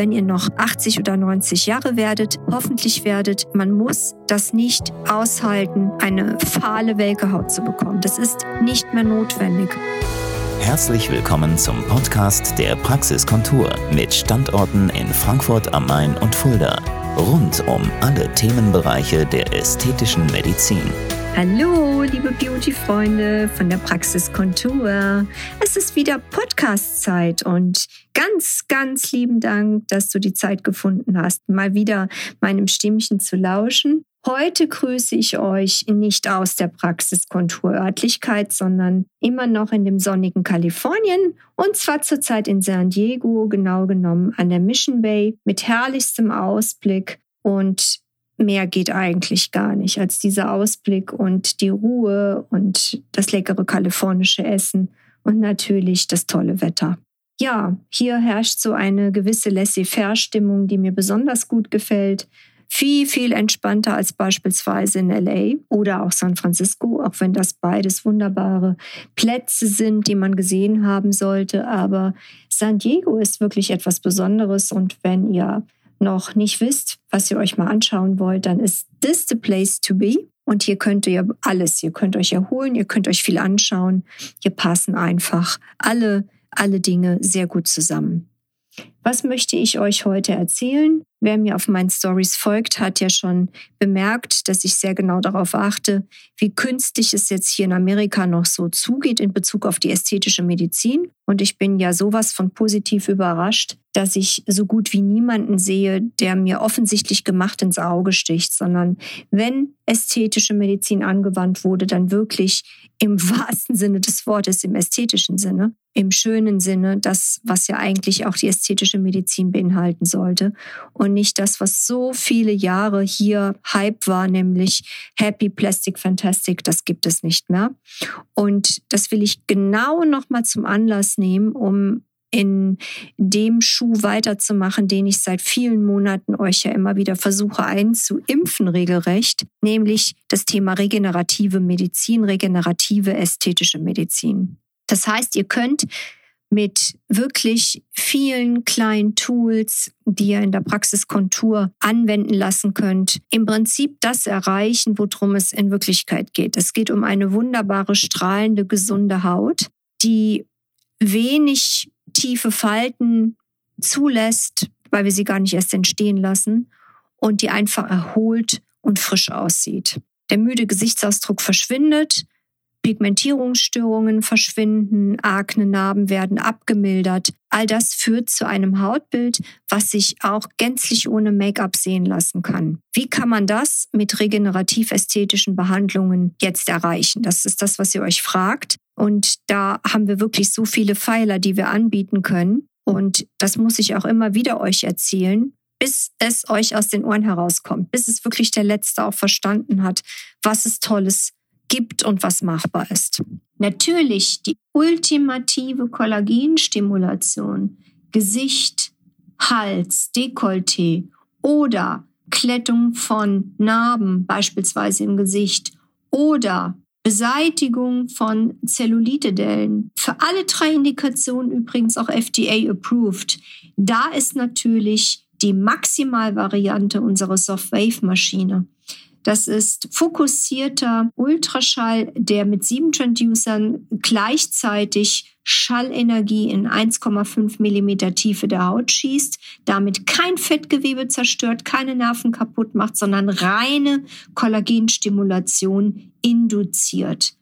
wenn ihr noch 80 oder 90 Jahre werdet, hoffentlich werdet. Man muss das nicht aushalten, eine fahle welke Haut zu bekommen. Das ist nicht mehr notwendig. Herzlich willkommen zum Podcast der Praxiskontur mit Standorten in Frankfurt am Main und Fulda. Rund um alle Themenbereiche der ästhetischen Medizin. Hallo, liebe Beauty-Freunde von der Praxis Kontur. Es ist wieder Podcast-Zeit und ganz, ganz lieben Dank, dass du die Zeit gefunden hast, mal wieder meinem Stimmchen zu lauschen. Heute grüße ich euch nicht aus der Praxiskonturörtlichkeit, sondern immer noch in dem sonnigen Kalifornien und zwar zurzeit in San Diego, genau genommen an der Mission Bay mit herrlichstem Ausblick und mehr geht eigentlich gar nicht als dieser Ausblick und die Ruhe und das leckere kalifornische Essen und natürlich das tolle Wetter. Ja, hier herrscht so eine gewisse Laissez-faire-Stimmung, die mir besonders gut gefällt. Viel, viel entspannter als beispielsweise in LA oder auch San Francisco, auch wenn das beides wunderbare Plätze sind, die man gesehen haben sollte. Aber San Diego ist wirklich etwas Besonderes und wenn ihr noch nicht wisst, was ihr euch mal anschauen wollt, dann ist this the place to be. Und hier könnt ihr alles, ihr könnt euch erholen, ihr könnt euch viel anschauen. Hier passen einfach alle, alle Dinge sehr gut zusammen. Was möchte ich euch heute erzählen? Wer mir auf meinen Stories folgt, hat ja schon bemerkt, dass ich sehr genau darauf achte, wie künstlich es jetzt hier in Amerika noch so zugeht in Bezug auf die ästhetische Medizin. Und ich bin ja sowas von positiv überrascht, dass ich so gut wie niemanden sehe, der mir offensichtlich gemacht ins Auge sticht, sondern wenn ästhetische Medizin angewandt wurde, dann wirklich im wahrsten Sinne des Wortes, im ästhetischen Sinne, im schönen Sinne, das, was ja eigentlich auch die ästhetische Medizin beinhalten sollte und nicht das, was so viele Jahre hier Hype war, nämlich Happy Plastic Fantastic, das gibt es nicht mehr. Und das will ich genau nochmal zum Anlass nehmen, um in dem Schuh weiterzumachen, den ich seit vielen Monaten euch ja immer wieder versuche einzuimpfen, regelrecht, nämlich das Thema regenerative Medizin, regenerative ästhetische Medizin. Das heißt, ihr könnt mit wirklich vielen kleinen Tools, die ihr in der Praxiskontur anwenden lassen könnt, im Prinzip das erreichen, worum es in Wirklichkeit geht. Es geht um eine wunderbare, strahlende, gesunde Haut, die wenig tiefe Falten zulässt, weil wir sie gar nicht erst entstehen lassen und die einfach erholt und frisch aussieht. Der müde Gesichtsausdruck verschwindet, Pigmentierungsstörungen verschwinden, Akne-Narben werden abgemildert. All das führt zu einem Hautbild, was sich auch gänzlich ohne Make-up sehen lassen kann. Wie kann man das mit regenerativ-ästhetischen Behandlungen jetzt erreichen? Das ist das, was ihr euch fragt. Und da haben wir wirklich so viele Pfeiler, die wir anbieten können. Und das muss ich auch immer wieder euch erzählen, bis es euch aus den Ohren herauskommt, bis es wirklich der Letzte auch verstanden hat, was es Tolles gibt und was machbar ist. Natürlich die ultimative Kollagenstimulation, Gesicht, Hals, Dekolleté oder Klettung von Narben, beispielsweise im Gesicht, oder Beseitigung von Zellulitedellen. Für alle drei Indikationen übrigens auch FDA approved. Da ist natürlich die Maximalvariante unserer Soft-Wave-Maschine. Das ist fokussierter Ultraschall, der mit sieben Transducern gleichzeitig Schallenergie in 1,5 Millimeter Tiefe der Haut schießt, damit kein Fettgewebe zerstört, keine Nerven kaputt macht, sondern reine Kollagenstimulation induziert.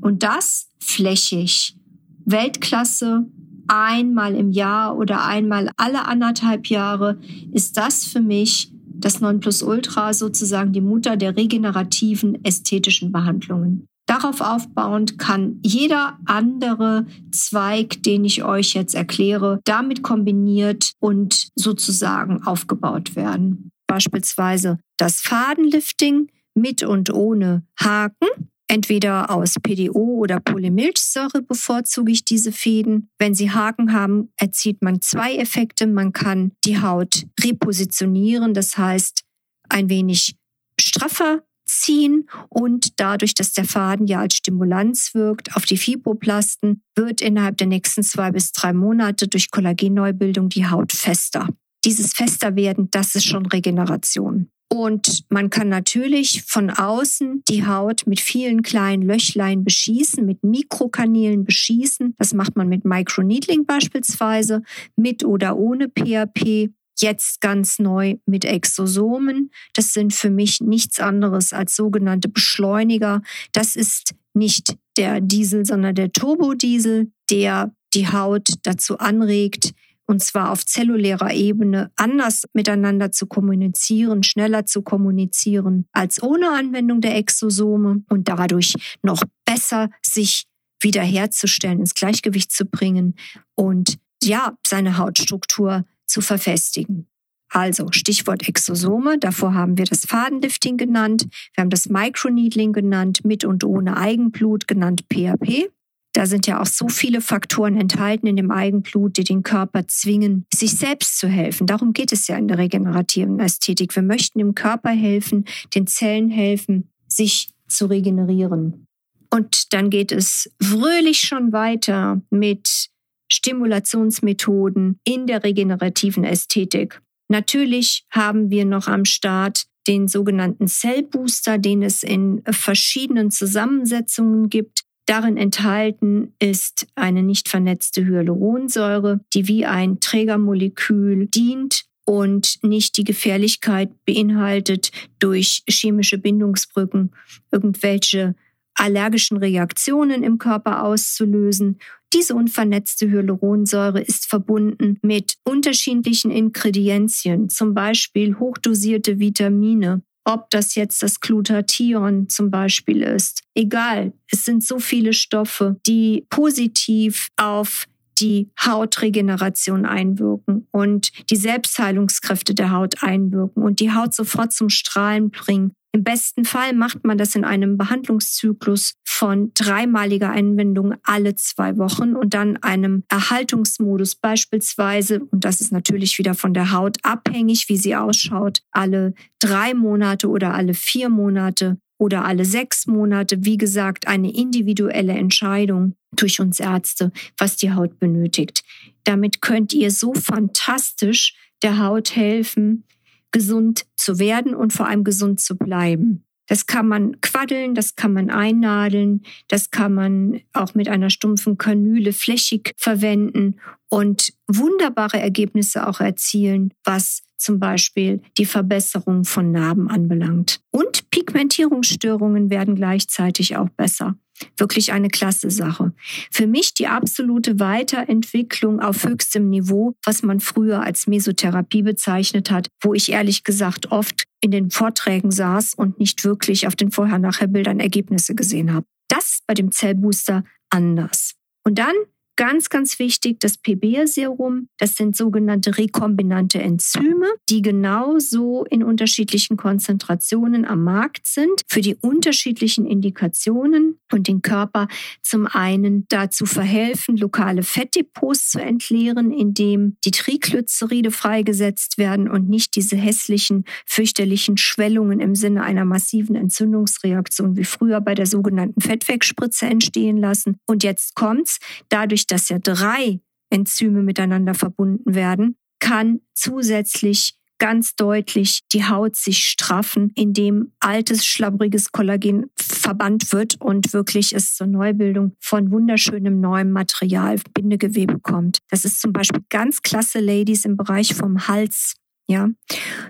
Und das flächig. Weltklasse, einmal im Jahr oder einmal alle anderthalb Jahre ist das für mich das Nonplusultra sozusagen die Mutter der regenerativen ästhetischen Behandlungen. Darauf aufbauend kann jeder andere Zweig, den ich euch jetzt erkläre, damit kombiniert und sozusagen aufgebaut werden. Beispielsweise das Fadenlifting mit und ohne Haken Entweder aus PDO oder Polymilchsäure bevorzuge ich diese Fäden. Wenn sie Haken haben, erzielt man zwei Effekte. Man kann die Haut repositionieren, das heißt ein wenig straffer ziehen und dadurch, dass der Faden ja als Stimulanz wirkt auf die Fibroplasten, wird innerhalb der nächsten zwei bis drei Monate durch Kollagenneubildung die Haut fester. dieses fester werden, das ist schon Regeneration. Und man kann natürlich von außen die Haut mit vielen kleinen Löchlein beschießen, mit Mikrokanälen beschießen. Das macht man mit Microneedling beispielsweise, mit oder ohne PHP. Jetzt ganz neu mit Exosomen. Das sind für mich nichts anderes als sogenannte Beschleuniger. Das ist nicht der Diesel, sondern der Turbodiesel, der die Haut dazu anregt, und zwar auf zellulärer Ebene anders miteinander zu kommunizieren, schneller zu kommunizieren als ohne Anwendung der Exosome und dadurch noch besser sich wiederherzustellen, ins Gleichgewicht zu bringen und ja, seine Hautstruktur zu verfestigen. Also Stichwort Exosome, davor haben wir das Fadenlifting genannt, wir haben das Microneedling genannt, mit und ohne Eigenblut genannt PHP. Da sind ja auch so viele Faktoren enthalten in dem Eigenblut, die den Körper zwingen, sich selbst zu helfen. Darum geht es ja in der regenerativen Ästhetik. Wir möchten dem Körper helfen, den Zellen helfen, sich zu regenerieren. Und dann geht es fröhlich schon weiter mit Stimulationsmethoden in der regenerativen Ästhetik. Natürlich haben wir noch am Start den sogenannten Cellbooster, den es in verschiedenen Zusammensetzungen gibt. Darin enthalten ist eine nicht vernetzte Hyaluronsäure, die wie ein Trägermolekül dient und nicht die Gefährlichkeit beinhaltet, durch chemische Bindungsbrücken irgendwelche allergischen Reaktionen im Körper auszulösen. Diese unvernetzte Hyaluronsäure ist verbunden mit unterschiedlichen Ingredienzien, zum Beispiel hochdosierte Vitamine, ob das jetzt das Glutathion zum Beispiel ist. Egal, es sind so viele Stoffe, die positiv auf die Hautregeneration einwirken und die Selbstheilungskräfte der Haut einwirken und die Haut sofort zum Strahlen bringen. Im besten Fall macht man das in einem Behandlungszyklus von dreimaliger Einwendung alle zwei Wochen und dann einem Erhaltungsmodus beispielsweise, und das ist natürlich wieder von der Haut abhängig, wie sie ausschaut, alle drei Monate oder alle vier Monate oder alle sechs Monate. Wie gesagt, eine individuelle Entscheidung durch uns Ärzte, was die Haut benötigt. Damit könnt ihr so fantastisch der Haut helfen, gesund zu werden und vor allem gesund zu bleiben. Das kann man quaddeln, das kann man einnadeln, das kann man auch mit einer stumpfen Kanüle flächig verwenden und wunderbare Ergebnisse auch erzielen, was zum Beispiel die Verbesserung von Narben anbelangt. Und Pigmentierungsstörungen werden gleichzeitig auch besser wirklich eine klasse Sache. Für mich die absolute Weiterentwicklung auf höchstem Niveau, was man früher als Mesotherapie bezeichnet hat, wo ich ehrlich gesagt oft in den Vorträgen saß und nicht wirklich auf den Vorher-Nachher-Bildern Ergebnisse gesehen habe. Das bei dem Zellbooster anders. Und dann Ganz, ganz wichtig, das PB-Serum, das sind sogenannte rekombinante Enzyme, die genauso in unterschiedlichen Konzentrationen am Markt sind für die unterschiedlichen Indikationen und den Körper zum einen dazu verhelfen, lokale Fettdepots zu entleeren, indem die Triglyceride freigesetzt werden und nicht diese hässlichen, fürchterlichen Schwellungen im Sinne einer massiven Entzündungsreaktion wie früher bei der sogenannten Fettwegspritze entstehen lassen. Und jetzt kommt's, dadurch, dass ja drei Enzyme miteinander verbunden werden, kann zusätzlich ganz deutlich die Haut sich straffen, indem altes, schlabbriges Kollagen verbannt wird und wirklich es zur Neubildung von wunderschönem neuem Material, Bindegewebe kommt. Das ist zum Beispiel ganz klasse, Ladies, im Bereich vom Hals. Ja,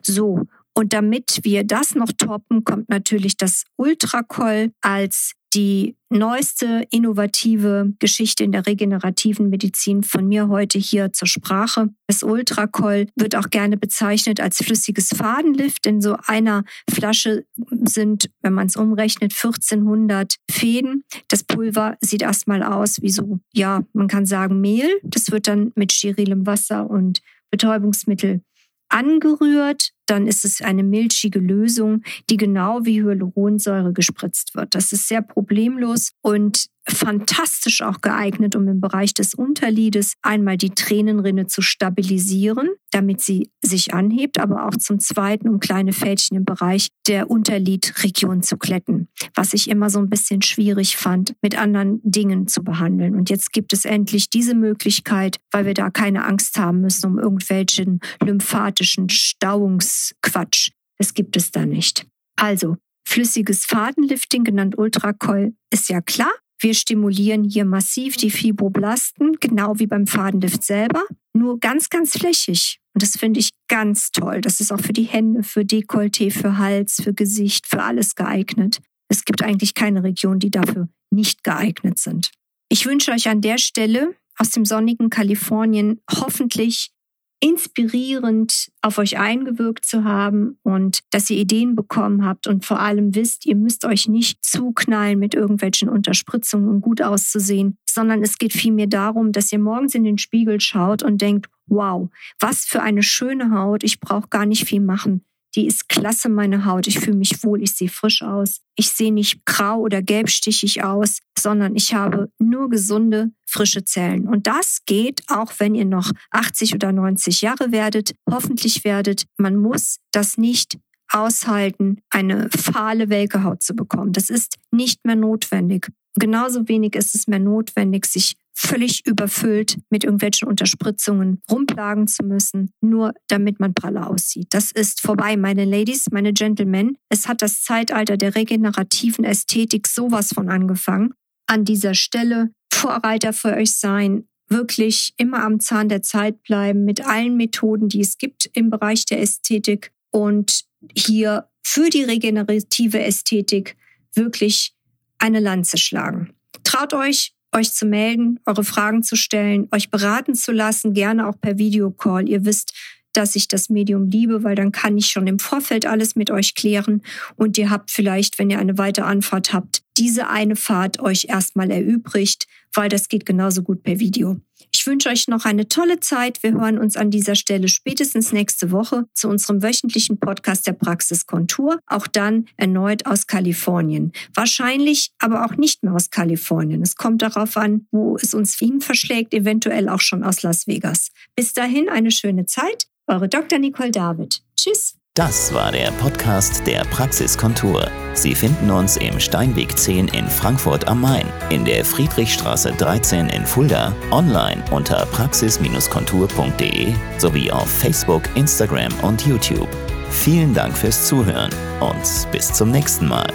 so. Und damit wir das noch toppen, kommt natürlich das Ultracoll als die neueste innovative Geschichte in der regenerativen Medizin von mir heute hier zur Sprache. Das Ultracoll wird auch gerne bezeichnet als flüssiges Fadenlift. In so einer Flasche sind, wenn man es umrechnet, 1400 Fäden. Das Pulver sieht erstmal aus wie so, ja, man kann sagen Mehl. Das wird dann mit sterilem Wasser und Betäubungsmittel angerührt, dann ist es eine milchige Lösung, die genau wie Hyaluronsäure gespritzt wird. Das ist sehr problemlos und fantastisch auch geeignet, um im Bereich des Unterliedes einmal die Tränenrinne zu stabilisieren, damit sie sich anhebt, aber auch zum Zweiten, um kleine Fältchen im Bereich der Unterlidregion zu kletten, was ich immer so ein bisschen schwierig fand, mit anderen Dingen zu behandeln. Und jetzt gibt es endlich diese Möglichkeit, weil wir da keine Angst haben müssen um irgendwelchen lymphatischen Stauungsquatsch. Das gibt es da nicht. Also, flüssiges Fadenlifting, genannt Ultracoil, ist ja klar. Wir stimulieren hier massiv die Fibroblasten, genau wie beim Fadenlift selber, nur ganz, ganz flächig. Und das finde ich ganz toll. Das ist auch für die Hände, für Dekolleté, für Hals, für Gesicht, für alles geeignet. Es gibt eigentlich keine Region, die dafür nicht geeignet sind. Ich wünsche euch an der Stelle aus dem sonnigen Kalifornien hoffentlich inspirierend auf euch eingewirkt zu haben und dass ihr Ideen bekommen habt und vor allem wisst, ihr müsst euch nicht zuknallen mit irgendwelchen Unterspritzungen, um gut auszusehen, sondern es geht vielmehr darum, dass ihr morgens in den Spiegel schaut und denkt, wow, was für eine schöne Haut, ich brauche gar nicht viel machen die ist klasse, meine Haut. Ich fühle mich wohl, ich sehe frisch aus. Ich sehe nicht grau oder gelbstichig aus, sondern ich habe nur gesunde, frische Zellen. Und das geht auch, wenn ihr noch 80 oder 90 Jahre werdet, hoffentlich werdet. Man muss das nicht aushalten, eine fahle, welke Haut zu bekommen. Das ist nicht mehr notwendig. Genauso wenig ist es mehr notwendig, sich völlig überfüllt mit irgendwelchen Unterspritzungen rumplagen zu müssen, nur damit man praller aussieht. Das ist vorbei, meine Ladies, meine Gentlemen. Es hat das Zeitalter der regenerativen Ästhetik sowas von angefangen. An dieser Stelle Vorreiter für euch sein, wirklich immer am Zahn der Zeit bleiben mit allen Methoden, die es gibt im Bereich der Ästhetik und hier für die regenerative Ästhetik wirklich eine Lanze schlagen. Traut euch, euch zu melden, eure Fragen zu stellen, euch beraten zu lassen, gerne auch per Videocall. Ihr wisst, dass ich das Medium liebe, weil dann kann ich schon im Vorfeld alles mit euch klären und ihr habt vielleicht, wenn ihr eine weitere Anfahrt habt, diese eine Fahrt euch erstmal erübrigt, weil das geht genauso gut per Video. Ich wünsche euch noch eine tolle Zeit. Wir hören uns an dieser Stelle spätestens nächste Woche zu unserem wöchentlichen Podcast der Praxis Kontur, auch dann erneut aus Kalifornien. Wahrscheinlich aber auch nicht mehr aus Kalifornien. Es kommt darauf an, wo es uns hin verschlägt, eventuell auch schon aus Las Vegas. Bis dahin eine schöne Zeit. Eure Dr. Nicole David. Tschüss. Das war der Podcast der Praxiskontur. Sie finden uns im Steinweg 10 in Frankfurt am Main, in der Friedrichstraße 13 in Fulda, online unter praxis-kontur.de sowie auf Facebook, Instagram und YouTube. Vielen Dank fürs Zuhören und bis zum nächsten Mal.